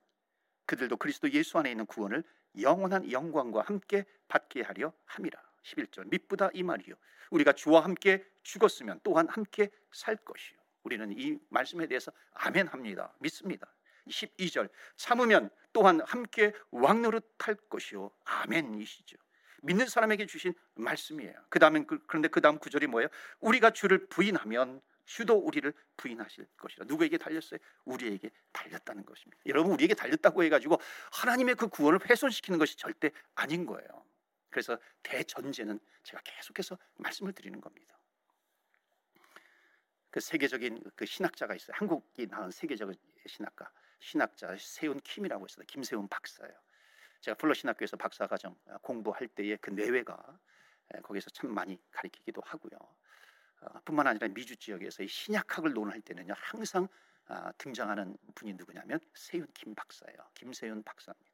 그들도 그리스도 예수 안에 있는 구원을 영원한 영광과 함께 받게 하려 함이라. 11절 밑보다 이 말이요. 우리가 주와 함께 죽었으면 또한 함께 살 것이요. 우리는 이 말씀에 대해서 아멘 합니다. 믿습니다. 12절 참으면 또한 함께 왕노릇할 것이요 아멘이시죠. 믿는 사람에게 주신 말씀이에요. 그 다음에 그런데 그 다음 구절이 뭐예요? 우리가 주를 부인하면 주도 우리를 부인하실 것이라. 누구에게 달렸어요? 우리에게 달렸다는 것입니다. 여러분 우리에게 달렸다고 해가지고 하나님의 그 구원을 훼손시키는 것이 절대 아닌 거예요. 그래서 대전제는 제가 계속해서 말씀을 드리는 겁니다. 그 세계적인 그 신학자가 있어요. 한국이 낳은 세계적인 신학가 신학자 세운 킴이라고 있어요. 김세훈 박사예요. 제가 플러 신학교에서 박사 과정 공부할 때의 그 내외가 거기서 참 많이 가르치기도 하고요. 어, 뿐만 아니라 미주 지역에서 이 신약학을 논할 때는요 항상 아, 등장하는 분이 누구냐면 세윤 김 박사예요. 김세윤 박사입니다.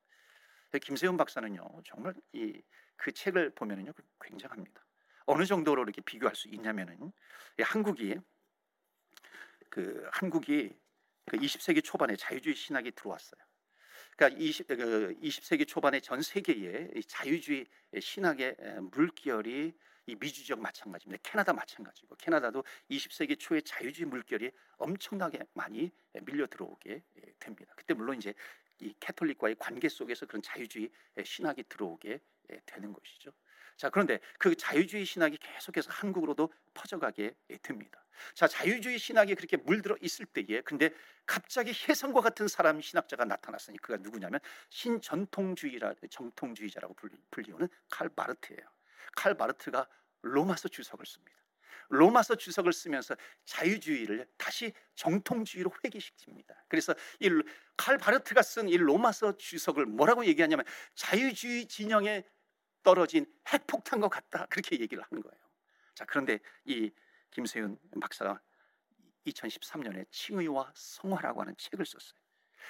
김세윤 박사는요 정말 이 그 책을 보면은요 굉장합니다. 어느 정도로 이렇게 비교할 수 있냐면은 한국이 그 한국이 그 20세기 초반에 자유주의 신학이 들어왔어요. 그러니까 20, 그 20세기 초반에 전 세계에 자유주의 신학의 물결이 이 미주 지역 마찬가지입니다. 캐나다 마찬가지고 캐나다도 20세기 초에 자유주의 물결이 엄청나게 많이 밀려 들어오게 됩니다. 그때 물론 이제 이 캐톨릭과의 관계 속에서 그런 자유주의 신학이 들어오게 되는 것이죠. 자, 그런데 그 자유주의 신학이 계속해서 한국으로도 퍼져가게 됩니다. 자, 자유주의 신학이 그렇게 물들어 있을 때에 근데 갑자기 혜성과 같은 사람 신학자가 나타났으니 그가 누구냐면 신전통주의라 정통주의자라고 불리우는 칼 바르트예요. 칼 바르트가 로마서 주석을 씁니다. 로마서 주석을 쓰면서 자유주의를 다시 정통주의로 회귀시킵니다. 그래서 이 칼 바르트가 쓴 이 로마서 주석을 뭐라고 얘기하냐면 자유주의 진영에 떨어진 핵폭탄과 같다 그렇게 얘기를 하는 거예요. 자 그런데 이 김세윤 박사가 2013년에 칭의와 성화라고 하는 책을 썼어요.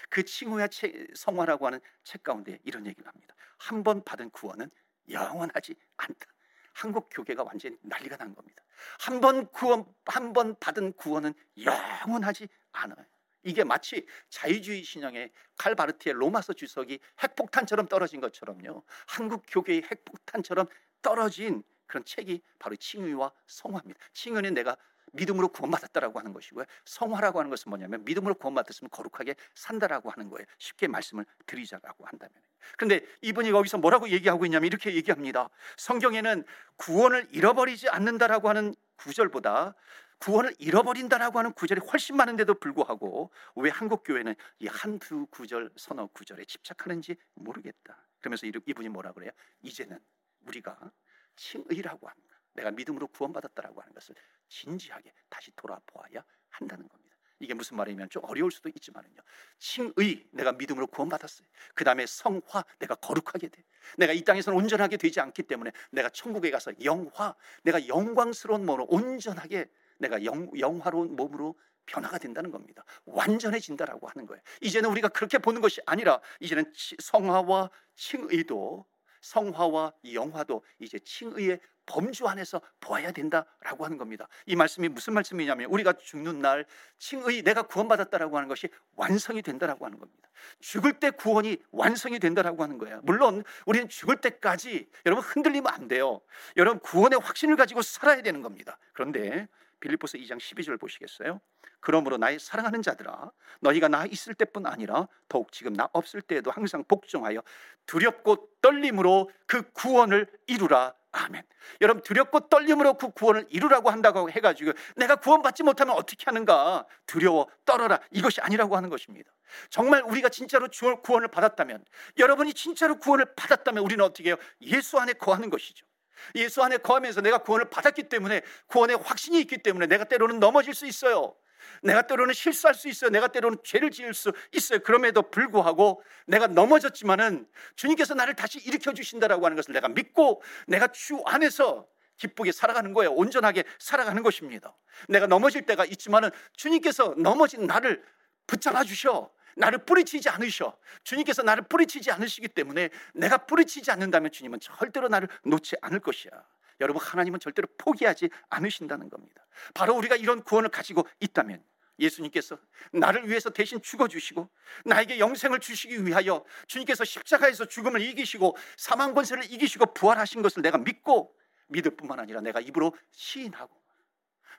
그 칭의와 성화라고 하는 책 가운데 이런 얘기를 합니다. 한 번 받은 구원은 영원하지 않다. 한국 교계가 완전히 난리가 난 겁니다. 한 번 구원 한 번 받은 구원은 영원하지 않아요. 이게 마치 자유주의 신앙의 칼바르티의 로마서 주석이 핵폭탄처럼 떨어진 것처럼요. 한국 교계의 핵폭탄처럼 떨어진 그런 책이 바로 칭의와 성화입니다. 칭의는 내가 믿음으로 구원받았다라고 하는 것이고요. 성화라고 하는 것은 뭐냐면 믿음으로 구원받았으면 거룩하게 산다라고 하는 거예요. 쉽게 말씀을 드리자라고 한다면. 그런데 이분이 거기서 뭐라고 얘기하고 있냐면 이렇게 얘기합니다. 성경에는 구원을 잃어버리지 않는다라고 하는 구절보다 구원을 잃어버린다라고 하는 구절이 훨씬 많은데도 불구하고 왜 한국 교회는 이 한두 구절 서너 구절에 집착하는지 모르겠다. 그러면서 이분이 뭐라 그래요? 이제는 우리가 칭의라고 합니다. 내가 믿음으로 구원받았다라고 하는 것을 진지하게 다시 돌아보아야 한다는 겁니다. 이게 무슨 말이냐면 좀 어려울 수도 있지만은요. 칭의 내가 믿음으로 구원받았어요. 그 다음에 성화 내가 거룩하게 돼. 내가 이 땅에서는 온전하게 되지 않기 때문에 내가 천국에 가서 영화 내가 영광스러운 몸으로 온전하게 내가 영, 영화로운 몸으로 변화가 된다는 겁니다. 완전해진다라고 하는 거예요. 이제는 우리가 그렇게 보는 것이 아니라 이제는 성화와 칭의도 성화와 영화도 이제 칭의의 범주 안에서 보아야 된다라고 하는 겁니다. 이 말씀이 무슨 말씀이냐면 우리가 죽는 날 칭의 내가 구원받았다라고 하는 것이 완성이 된다라고 하는 겁니다. 죽을 때 구원이 완성이 된다라고 하는 거예요. 물론 우리는 죽을 때까지 여러분 흔들리면 안 돼요. 여러분 구원의 확신을 가지고 살아야 되는 겁니다. 그런데 빌립보서 2장 12절 보시겠어요? 그러므로 나의 사랑하는 자들아 너희가 나 있을 때뿐 아니라 더욱 지금 나 없을 때에도 항상 복종하여 두렵고 떨림으로 그 구원을 이루라 아멘. 여러분 두렵고 떨림으로 그 구원을 이루라고 한다고 해가지고 내가 구원받지 못하면 어떻게 하는가 두려워 떨어라 이것이 아니라고 하는 것입니다. 정말 우리가 진짜로 구원을 받았다면 여러분이 진짜로 구원을 받았다면 우리는 어떻게 해요? 예수 안에 거하는 것이죠. 예수 안에 거하면서 내가 구원을 받았기 때문에 구원의 확신이 있기 때문에 내가 때로는 넘어질 수 있어요. 내가 때로는 실수할 수 있어요. 내가 때로는 죄를 지을 수 있어요. 그럼에도 불구하고 내가 넘어졌지만은 주님께서 나를 다시 일으켜 주신다라고 하는 것을 내가 믿고 내가 주 안에서 기쁘게 살아가는 거예요. 온전하게 살아가는 것입니다. 내가 넘어질 때가 있지만은 주님께서 넘어진 나를 붙잡아 주셔. 나를 뿌리치지 않으셔. 주님께서 나를 뿌리치지 않으시기 때문에 내가 뿌리치지 않는다면 주님은 절대로 나를 놓지 않을 것이야. 여러분 하나님은 절대로 포기하지 않으신다는 겁니다. 바로 우리가 이런 구원을 가지고 있다면 예수님께서 나를 위해서 대신 죽어 주시고 나에게 영생을 주시기 위하여 주님께서 십자가에서 죽음을 이기시고 사망 권세를 이기시고 부활하신 것을 내가 믿고 믿을 뿐만 아니라 내가 입으로 시인하고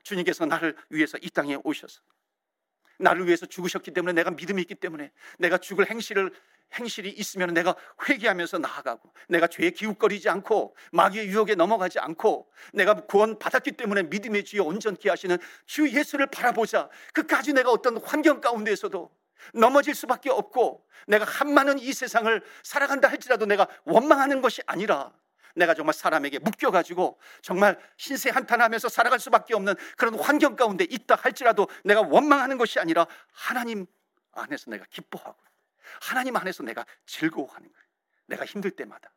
주님께서 나를 위해서 이 땅에 오셔서 나를 위해서 죽으셨기 때문에 내가 믿음이 있기 때문에 내가 죽을 행실을 행실이 있으면 내가 회개하면서 나아가고 내가 죄에 기웃거리지 않고 마귀의 유혹에 넘어가지 않고 내가 구원 받았기 때문에 믿음의 주여 온전케 하시는 주 예수를 바라보자. 그까지 내가 어떤 환경 가운데에서도 넘어질 수밖에 없고 내가 한많은 이 세상을 살아간다 할지라도 내가 원망하는 것이 아니라 내가 정말 사람에게 묶여가지고 정말 신세 한탄하면서 살아갈 수밖에 없는 그런 환경 가운데 있다 할지라도 내가 원망하는 것이 아니라 하나님 안에서 내가 기뻐하고 하나님 안에서 내가 즐거워하는 거예요. 내가 힘들 때마다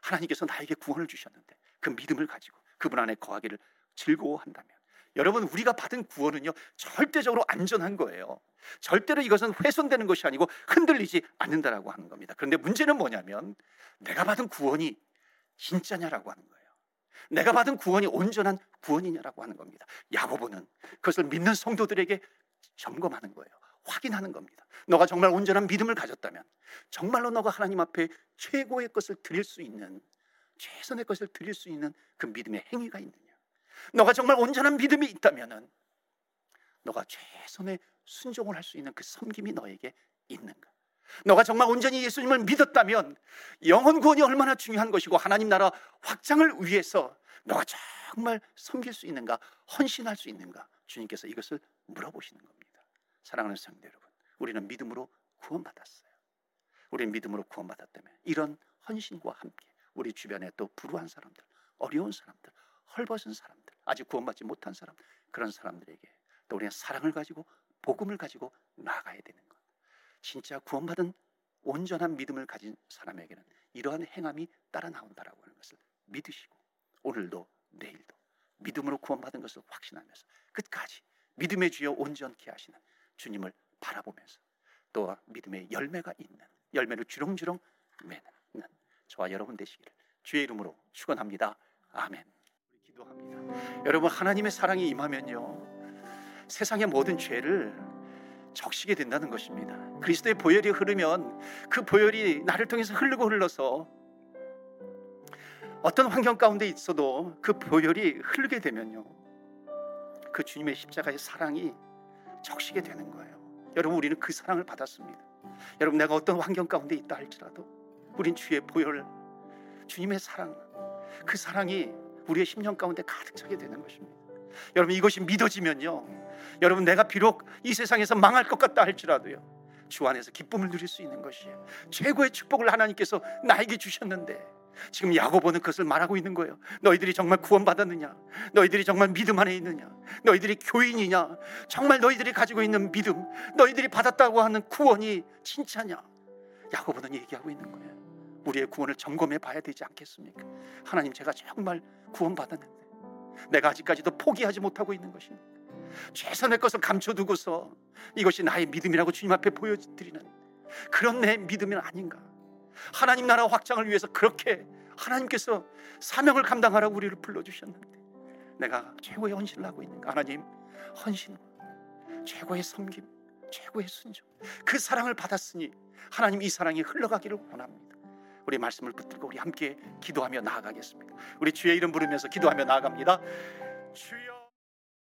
하나님께서 나에게 구원을 주셨는데 그 믿음을 가지고 그분 안에 거하기를 즐거워한다면 여러분 우리가 받은 구원은요 절대적으로 안전한 거예요. 절대로 이것은 훼손되는 것이 아니고 흔들리지 않는다라고 하는 겁니다. 그런데 문제는 뭐냐면 내가 받은 구원이 진짜냐라고 하는 거예요. 내가 받은 구원이 온전한 구원이냐라고 하는 겁니다. 야고보는 그것을 믿는 성도들에게 점검하는 거예요. 확인하는 겁니다. 너가 정말 온전한 믿음을 가졌다면 정말로 너가 하나님 앞에 최고의 것을 드릴 수 있는 최선의 것을 드릴 수 있는 그 믿음의 행위가 있느냐. 너가 정말 온전한 믿음이 있다면 너가 최선의 순종을 할 수 있는 그 섬김이 너에게 있는가. 너가 정말 온전히 예수님을 믿었다면 영혼 구원이 얼마나 중요한 것이고 하나님 나라 확장을 위해서 너가 정말 섬길 수 있는가 헌신할 수 있는가 주님께서 이것을 물어보시는 겁니다. 사랑하는 성도 여러분, 우리는 믿음으로 구원받았어요. 우리는 믿음으로 구원받았다면 이런 헌신과 함께 우리 주변에 또 불우한 사람들, 어려운 사람들, 헐벗은 사람들, 아직 구원받지 못한 사람 그런 사람들에게 또 우리는 사랑을 가지고 복음을 가지고 나가야 되는 것. 진짜 구원받은 온전한 믿음을 가진 사람에게는 이러한 행함이 따라 나온다라고 하는 것을 믿으시고 오늘도 내일도 믿음으로 구원받은 것을 확신하면서 끝까지 믿음의 주여 온전케 하시는 주님을 바라보면서 또 믿음의 열매가 있는 열매를 주렁주렁 맺는 저와 여러분 되시기를 주의 이름으로 축원합니다. 아멘. 기도합니다. 여러분 하나님의 사랑이 임하면요 세상의 모든 죄를 적시게 된다는 것입니다. 그리스도의 보혈이 흐르면 그 보혈이 나를 통해서 흐르고 흘러서 어떤 환경 가운데 있어도 그 보혈이 흐르게 되면요. 그 주님의 십자가의 사랑이 적시게 되는 거예요. 여러분 우리는 그 사랑을 받았습니다. 여러분 내가 어떤 환경 가운데 있다 할지라도 우린 주의 보혈 주님의 사랑 그 사랑이 우리의 심령 가운데 가득 차게 되는 것입니다. 여러분 이것이 믿어지면요. 여러분 내가 비록 이 세상에서 망할 것 같다 할지라도요. 주 안에서 기쁨을 누릴 수 있는 것이에요. 최고의 축복을 하나님께서 나에게 주셨는데 지금 야고보는 그것을 말하고 있는 거예요. 너희들이 정말 구원받았느냐? 너희들이 정말 믿음 안에 있느냐? 너희들이 교인이냐? 정말 너희들이 가지고 있는 믿음, 너희들이 받았다고 하는 구원이 진짜냐? 야고보는 얘기하고 있는 거예요. 우리의 구원을 점검해 봐야 되지 않겠습니까? 하나님 제가 정말 구원받았는데 내가 아직까지도 포기하지 못하고 있는 것입니다. 최선의 것을 감춰두고서 이것이 나의 믿음이라고 주님 앞에 보여드리는 그런 내 믿음이 아닌가? 하나님 나라 확장을 위해서 그렇게 하나님께서 사명을 감당하라고 우리를 불러주셨는데 내가 최고의 헌신을 하고 있는가? 하나님 헌신, 최고의 섬김, 최고의 순종 그 사랑을 받았으니 하나님 이 사랑이 흘러가기를 원합니다. 우리 말씀을 붙들고 우리 함께 기도하며 나아가겠습니다. 우리 주의 이름 부르면서 기도하며 나아갑니다. 주여